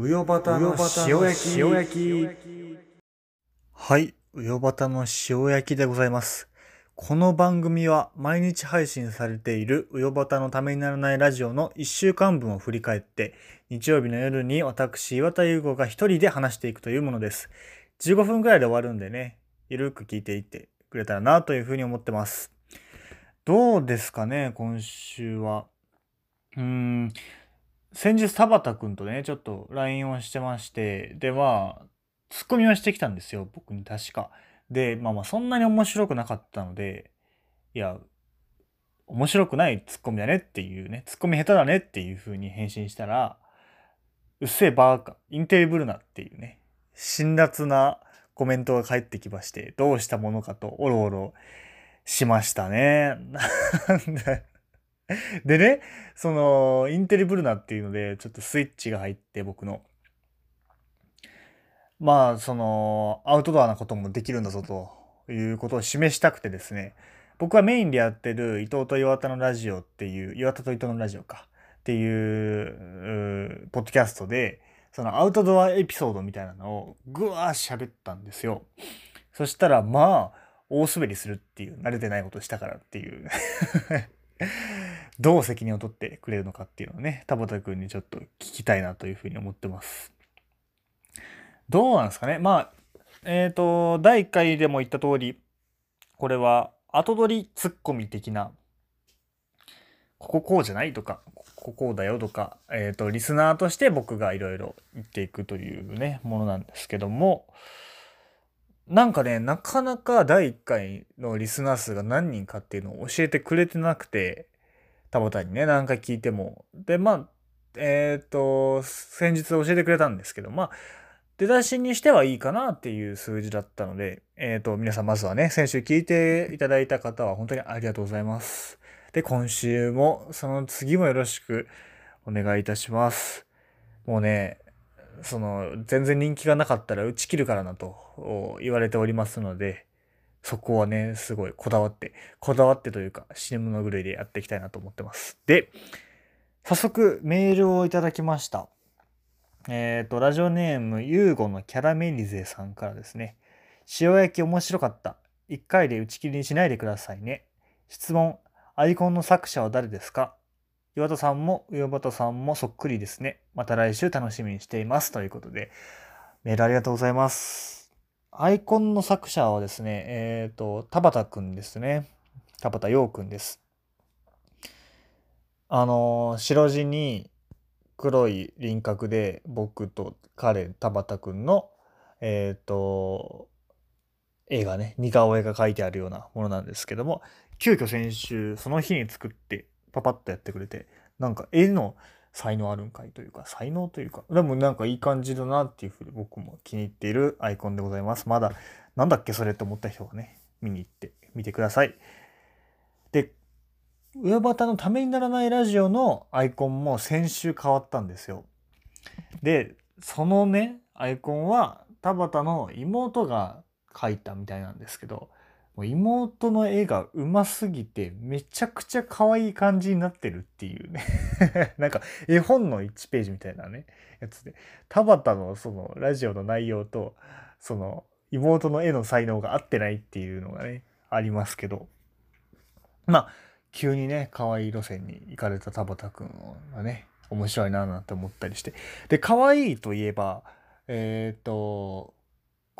うよばたの塩焼き。塩焼き。はい、うよばたの塩焼きでございます。この番組は毎日配信されているうよばたのためにならないラジオの1週間分を振り返って、日曜日の夜に私、岩田優子が一人で話していくというものです。15分くらいで終わるんでね、ゆるく聞いていってくれたらなというふうに思ってます。どうですかね、今週は。うーん、先日田畑くんとね、ちょっと LINE をしてまして、で、まあ、ツッコミはしてきたんですよ、僕に確か。で、まあまあ、そんなに面白くなかったので、いや、面白くないツッコミだねっていうね、ツッコミ下手だねっていう風に返信したら、うっせえバーカ、インテリブルなっていうね、辛辣なコメントが返ってきまして、どうしたものかとおろおろしましたね。なんで でね、その、インテリブルナっていうので、ちょっとスイッチが入って僕の。まあ、その、アウトドアなこともできるんだぞということを示したくてですね、僕はメインでやってる伊藤と岩田のラジオっていう、岩田と伊藤のラジオかっていう、ポッドキャストで、そのアウトドアエピソードみたいなのをぐわー喋ったんですよ。そしたら、まあ、大滑りするっていう、慣れてないことしたからっていうどう責任を取ってくれるのかっていうのをね、田畑くんにちょっと聞きたいなというふうに思ってます。どうなんですかね？まあ、えっ、ー、と、第1回でも言った通り、これは後取りツッコミ的な、こここうじゃないとか、こここうだよとか、えっ、ー、と、リスナーとして僕がいろいろ言っていくというね、ものなんですけども、なんかね、なかなか第1回のリスナー数が何人かっていうのを教えてくれてなくて、田畑にね、何回聞いても。で、まあ、えっ、ー、と、先日教えてくれたんですけど、まあ、出だしにしてはいいかなっていう数字だったので、えっ、ー、と、皆さんまずはね、先週聞いていただいた方は本当にありがとうございます。で、今週も、その次もよろしくお願いいたします。もうね、その、全然人気がなかったら打ち切るからなと言われておりますので、そこはね、すごいこだわって、こだわってというか、死ぬ物狂いでやっていきたいなと思ってます。で、早速メールをいただきました。えっ、ー、と、ラジオネーム、ユーゴのキャラメリゼさんからですね。塩焼き面白かった。一回で打ち切りにしないでくださいね。質問、アイコンの作者は誰ですか？岩田さんも上端さんもそっくりですね。また来週楽しみにしています。ということで、メールありがとうございます。アイコンの作者はですね、えっ、ー、と、田畑くんですね。田畑陽くんです。あの、白地に黒い輪郭で僕と彼、田畑くんの、えっ、ー、と、絵がね、似顔絵が描いてあるようなものなんですけども、急遽先週、その日に作ってパパッとやってくれて、なんか絵の才能あるんかいというか、才能というか、でもなんかいい感じだなっていうふうに僕も気に入っているアイコンでございます。まだ、なんだっけそれって思った人はね、見に行ってみてください。で、上端のためにならないラジオのアイコンも先週変わったんですよ。で、そのね、アイコンは田畑の妹が描いたみたいなんですけど、もう妹の絵がうますぎてめちゃくちゃ可愛い感じになってるっていうね なんか絵本の1ページみたいなね、やつで。田畑のそのラジオの内容と、その妹の絵の才能が合ってないっていうのがね、ありますけど。まあ、急にね、可愛い路線に行かれた田畑くんがね、面白いななんて思ったりして。で、可愛いといえば、えっ、ー、と、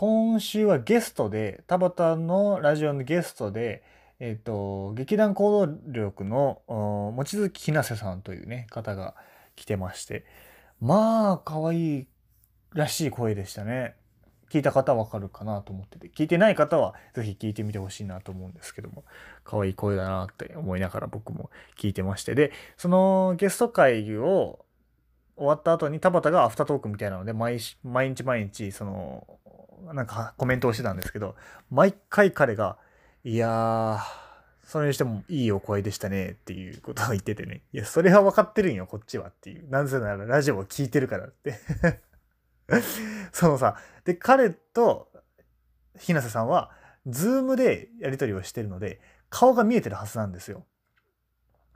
今週はゲストで、田畑のラジオのゲストで、えっ、ー、と、劇団行動力の望月ひなせさんというね、方が来てまして、まあ、可愛いらしい声でしたね。聞いた方はわかるかなと思ってて、聞いてない方はぜひ聞いてみてほしいなと思うんですけども、可愛い声だなって思いながら僕も聞いてまして、で、そのゲスト会を終わった後に田畑がアフタートークみたいなので毎毎日毎日そのなんかコメントをしてたんですけど毎回彼が「いやそれにしてもいいお声でしたね」っていうことを言っててね「いやそれは分かってるんよこっちは」っていう。なぜならラジオを聴いてるからって。そのさで彼と日向さんはズームでやり取りをしてるので顔が見えてるはずなんですよ。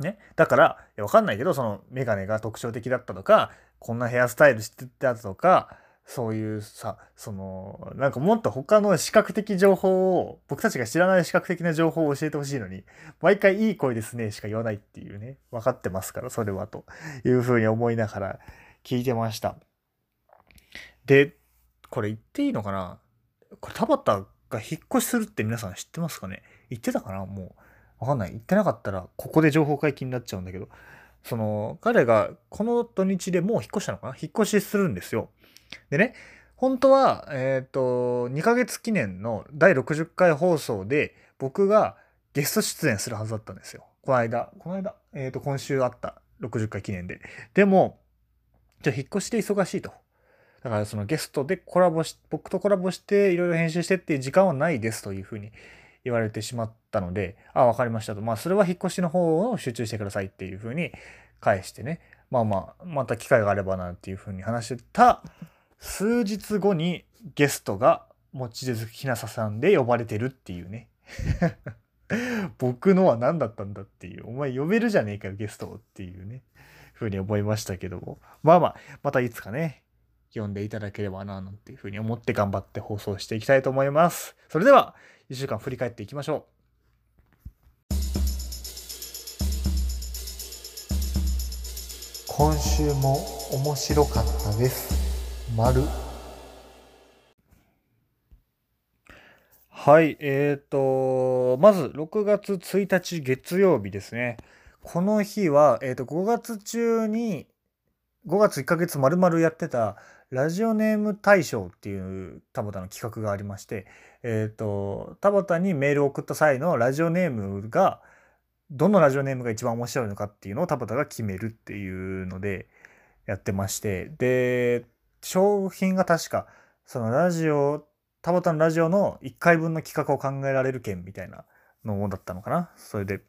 ね。だから、わかんないけど、そのメガネが特徴的だったとか、こんなヘアスタイルしてたとか、そういうさ、その、なんかもっと他の視覚的情報を、僕たちが知らない視覚的な情報を教えてほしいのに、毎回いい声ですねしか言わないっていうね、分かってますから、それはというふうに思いながら聞いてました。で、これ言っていいのかな？これ田畑が引っ越しするって皆さん知ってますかね？言ってたかな？もう。わかんない。言ってなかったら、ここで情報解禁になっちゃうんだけど、その、彼がこの土日でもう引っ越したのかな？引っ越しするんですよ。でね、本当は、えっ、ー、と、2ヶ月記念の第60回放送で、僕がゲスト出演するはずだったんですよ。この間、この間、えっ、ー、と、今週あった60回記念で。でも、じゃあ引っ越しで忙しいと。だからそのゲストでコラボし、僕とコラボしていろいろ編集してっていう時間はないですというふうに言われてしまったので、あ、わかりましたと。まあそれは引っ越しの方を集中してくださいっていうふうに返してね。まあまあ、また機会があればなっていうふうに話してた数日後にゲストが望月ひなささんで呼ばれてるっていうね。僕のは何だったんだっていう。お前呼べるじゃねえかよ、ゲストっていうね。ふうに思いましたけども。まあまあ、またいつかね、読んでいただければな、なんていうふうに思って頑張って放送していきたいと思います。それでは、1週間振り返っていきましょう。今週も面白かったです。丸。はい、えっ、ー、と、まず6月1日月曜日ですね。この日は、えっ、ー、と、5月中に、5月1ヶ月丸々やってたラジオネーム大賞っていう田畑の企画がありまして、えっ、ー、と、田畑にメールを送った際のラジオネームが、どのラジオネームが一番面白いのかっていうのを田畑が決めるっていうのでやってまして、で、商品が確か、そのラジオ、田畑のラジオの1回分の企画を考えられる件みたいなのだったのかな。それで、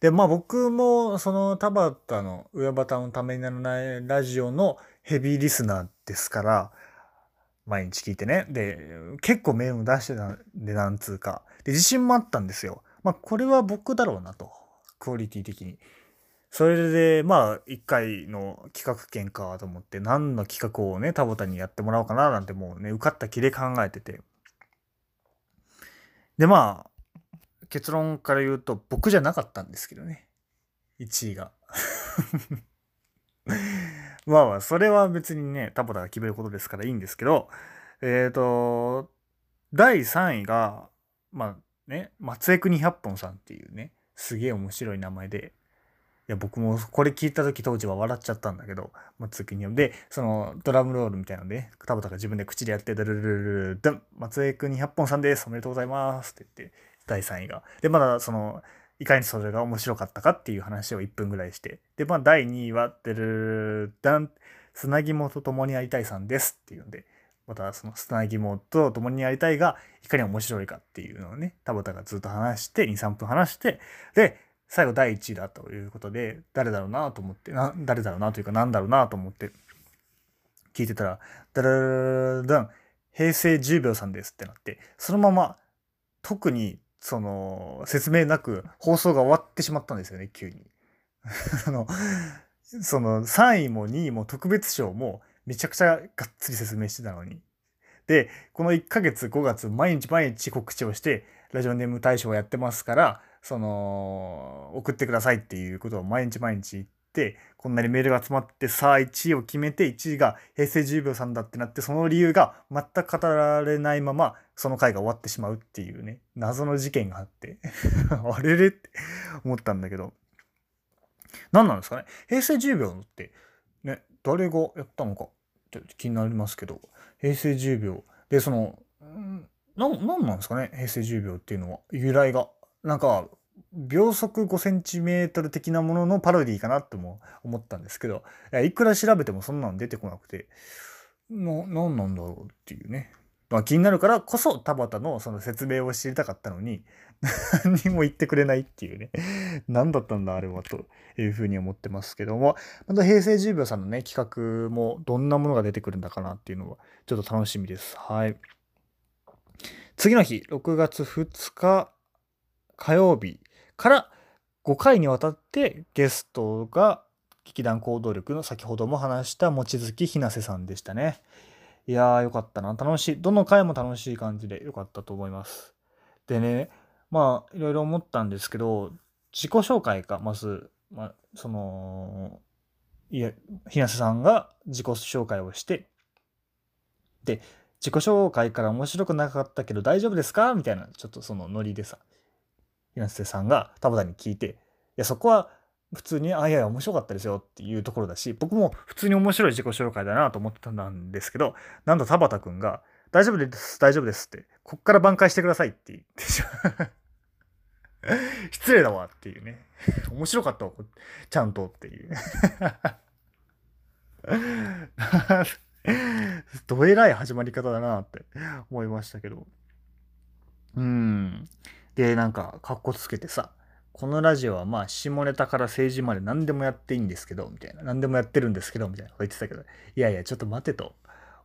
で、まあ僕もその田畑の上端のためにならないラジオのヘビーリスナーですから、毎日聞いてね。で、結構メール出してたんで、なんつうか。で、自信もあったんですよ。まあこれは僕だろうなと。クオリティ的に。それで、まあ、一回の企画権かと思って、何の企画をね、田畑にやってもらおうかななんてもうね、受かった気で考えてて。で、まあ、結論から言うと僕じゃなかったんですけどね。1位が。まあまあ、それは別にね、タボタが決めることですからいいんですけど、えっ、ー、と、第3位が、まあね、松江国百本さんっていうね、すげえ面白い名前で、いや、僕もこれ聞いた時当時は笑っちゃったんだけど、松江国百で、そのドラムロールみたいなので、タボタが自分で口でやって、ドルルルルドン松江国百本さんですおめでとうございますって言って、第3位が。で、まだその、いかにそれが面白かったかっていう話を1分ぐらいして。で、まあ、第2位は、てるダン、砂肝と共にやりたいさんですっていうんで、またその砂肝と共にやりたいが、いかに面白いかっていうのをね、田畑がずっと話して、2、3分話して、で、最後第1位だということで、誰だろうなと思って、な誰だろうなというか、なんだろうなと思って聞いてたら、ダララダン、平成10秒さんですってなって、そのまま特にその、説明なく放送が終わってしまったんですよね、急に。あの、その3位も2位も特別賞もめちゃくちゃがっつり説明してたのに。で、この1ヶ月5月毎日毎日告知をして、ラジオネーム大賞をやってますから、その、送ってくださいっていうことを毎日毎日言っ、こんなにメールが集まって、さあ1位を決めて、1位が平成10秒さんだってなって、その理由が全く語られないまま、その回が終わってしまうっていうね、謎の事件があって あれれって思ったんだけど、何なんですかね？平成10秒ってね、誰がやったのかちょっと気になりますけど、平成10秒。で、その、な、なんなんですかね？平成10秒っていうのは。由来が。なんか、秒速5センチメートル的なもののパロディかなとも思ったんですけど、いくら調べてもそんなの出てこなくて、な、なんなんだろうっていうね。まあ、気になるからこそ田畑のその説明を知りたかったのに 何にも言ってくれないっていうね。何だったんだあれはというふうに思ってますけども。また平成10秒さんのね企画もどんなものが出てくるんだかなっていうのはちょっと楽しみです。はい。次の日6月2日火曜日。から5回にわたってゲストが劇団行動力の先ほども話した望月ひなせさんでしたね。いやーよかったな。楽しい。どの回も楽しい感じでよかったと思います。でね、まあいろいろ思ったんですけど、自己紹介か、まず、まあ、その、いや、ひなせさんが自己紹介をして、で、自己紹介から面白くなかったけど大丈夫ですか？みたいな、ちょっとそのノリでさ、ひなせさんが田畑に聞いて、いや、そこは普通に、あ、いやいや、面白かったですよっていうところだし、僕も普通に面白い自己紹介だなと思ってたんですけど、なんと田畑くんが、大丈夫です、大丈夫ですって、こっから挽回してくださいって言ってしまう。失礼だわっていうね。面白かったわ、ちゃんとっていう。どえらい始まり方だなって思いましたけど。うん。で、なんか、かっこつけてさ、このラジオはまあ下ネタから政治まで何でもやっていいんですけど、みたいな。何でもやってるんですけど、みたいなこと言ってたけど、いやいや、ちょっと待てと。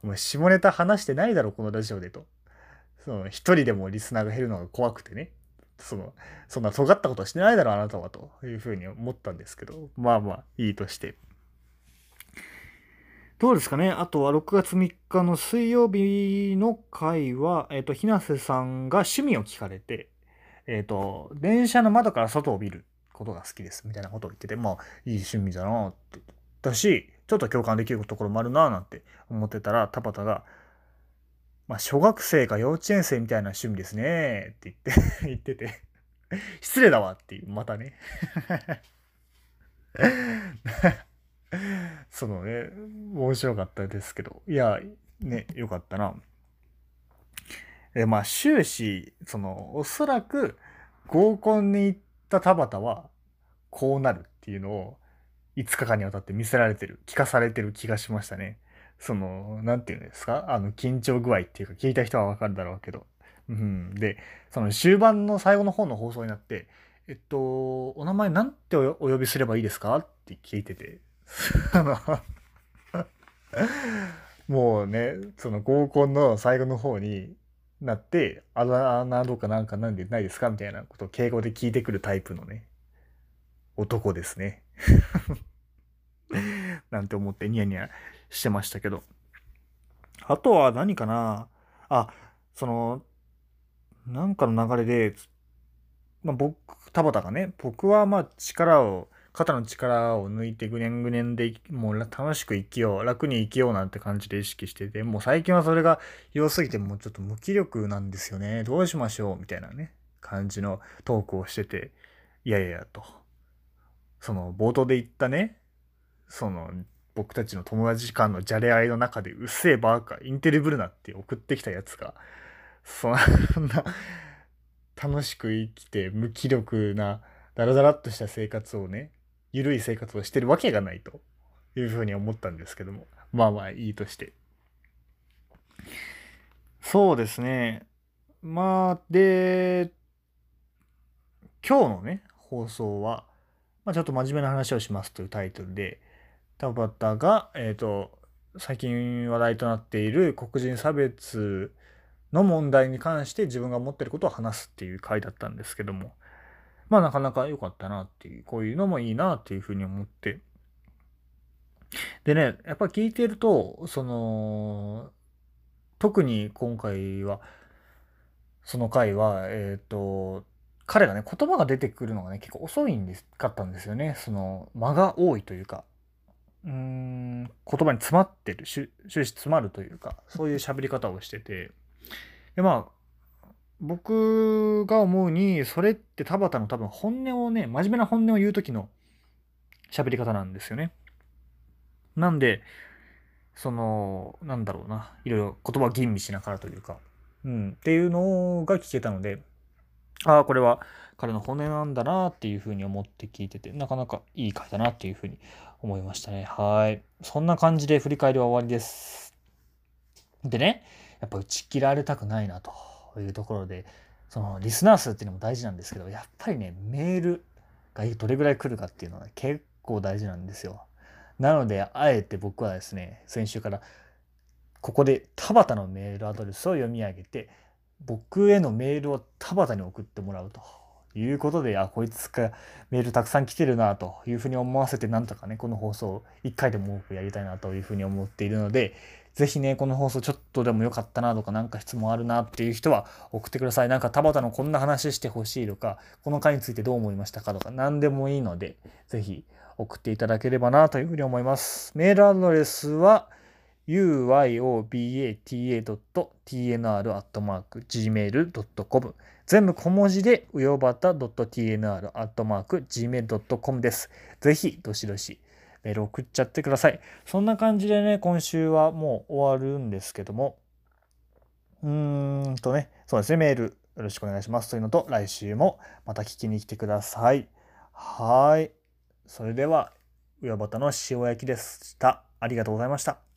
お前下ネタ話してないだろ、このラジオでと。その、一人でもリスナーが減るのが怖くてね。その、そんな尖ったことはしてないだろ、あなたは、というふうに思ったんですけど、まあまあ、いいとして。どうですかね？あとは6月3日の水曜日の回は、えっ、と、ひなせさんが趣味を聞かれて、えっ、ー、と、電車の窓から外を見ることが好きですみたいなことを言ってて、まあ、いい趣味だなって。だし、ちょっと共感できるところもあるななんて思ってたら、田畑が、まあ、小学生か幼稚園生みたいな趣味ですねって言って 言ってて失礼だわっていう、またね そのね、面白かったですけど、いや、ね、よかったな。えまあ終始そのおそらく合コンに行った田畑はこうなるっていうのを5日間にわたって見せられてる聞かされてる気がしましたね。その何て言うんですか？あの緊張具合っていうか聞いた人はわかるだろうけど。うん、でその終盤の最後の方の放送になって「えっとお名前なんてお呼びすればいいですか?」って聞いてて もうねその合コンの最後の方になって、あだ名とかなんかなんでないですかみたいなことを敬語で聞いてくるタイプのね、男ですね。なんて思ってニヤニヤしてましたけど。あとは何かな？あ、その、なんかの流れで、まあ、僕、田畑がね、僕はまあ力を肩の力を抜いてぐねんぐねんでもう楽しく生きよう楽に生きようなんて感じで意識しててもう最近はそれが良すぎてもうちょっと無気力なんですよね。どうしましょうみたいなね感じのトークをしてていやいやと。その冒頭で言ったねその僕たちの友達間のじゃれ合いの中でうっせえバーカインテリブルナって送ってきたやつがそんな楽しく生きて無気力なダラダラっとした生活をね緩い生活をしてるわけがないというふうに思ったんですけども。まあまあいいとして。そうですね。まあで今日のね放送は、まあ、ちょっと真面目な話をしますというタイトルで田畑がえっ、ー、と最近話題となっている黒人差別の問題に関して自分が思ってることを話すっていう回だったんですけども。まあなかなか良かったなっていう、こういうのもいいなっていうふうに思って。でね、やっぱ聞いてると、その、特に今回は、その回は、えっ、ー、と、彼がね、言葉が出てくるのがね、結構遅いんですかったんですよね。その、間が多いというか、うーん、言葉に詰まってる、終始詰まるというか、そういう喋り方をしてて、で、まあ、僕が思うに、それって田畑の多分本音をね、真面目な本音を言う時の喋り方なんですよね。なんで、その、なんだろうな、いろいろ言葉吟味しながらというか、うん、っていうのが聞けたので、ああ、これは彼の本音なんだなっていうふうに思って聞いてて、なかなかいい回だなっていうふうに思いましたね。はい。そんな感じで振り返りは終わりです。でね、やっぱ打ち切られたくないなと。いうところでそのリスナー数っていうのも大事なんですけどやっぱりねメールがどれぐらい来るかっていうのは結構大事なんですよ。なのであえて僕はですね先週からここで田畑のメールアドレスを読み上げて僕へのメールを田畑に送ってもらうということで、あ、こいつかメールたくさん来てるなというふうに思わせて、なんとかね、この放送を1回でも多くやりたいなというふうに思っているので、ぜひね、この放送ちょっとでも良かったなとか、なんか質問あるなっていう人は送ってください。なんか田畑のこんな話してほしいとか、この回についてどう思いましたかとか、何でもいいので、ぜひ送っていただければなというふうに思います。メールアドレスは、uyobata.tnr.gmail.com 全部小文字で、うよばた .tnr.gmail.com です。ぜひ、どしどしメール送っちゃってください。そんな感じでね、今週はもう終わるんですけども、うーんとね、そうですね、メールよろしくお願いしますというのと、来週もまた聞きに来てください。はい。それでは、うよばたの塩焼きでした。ありがとうございました。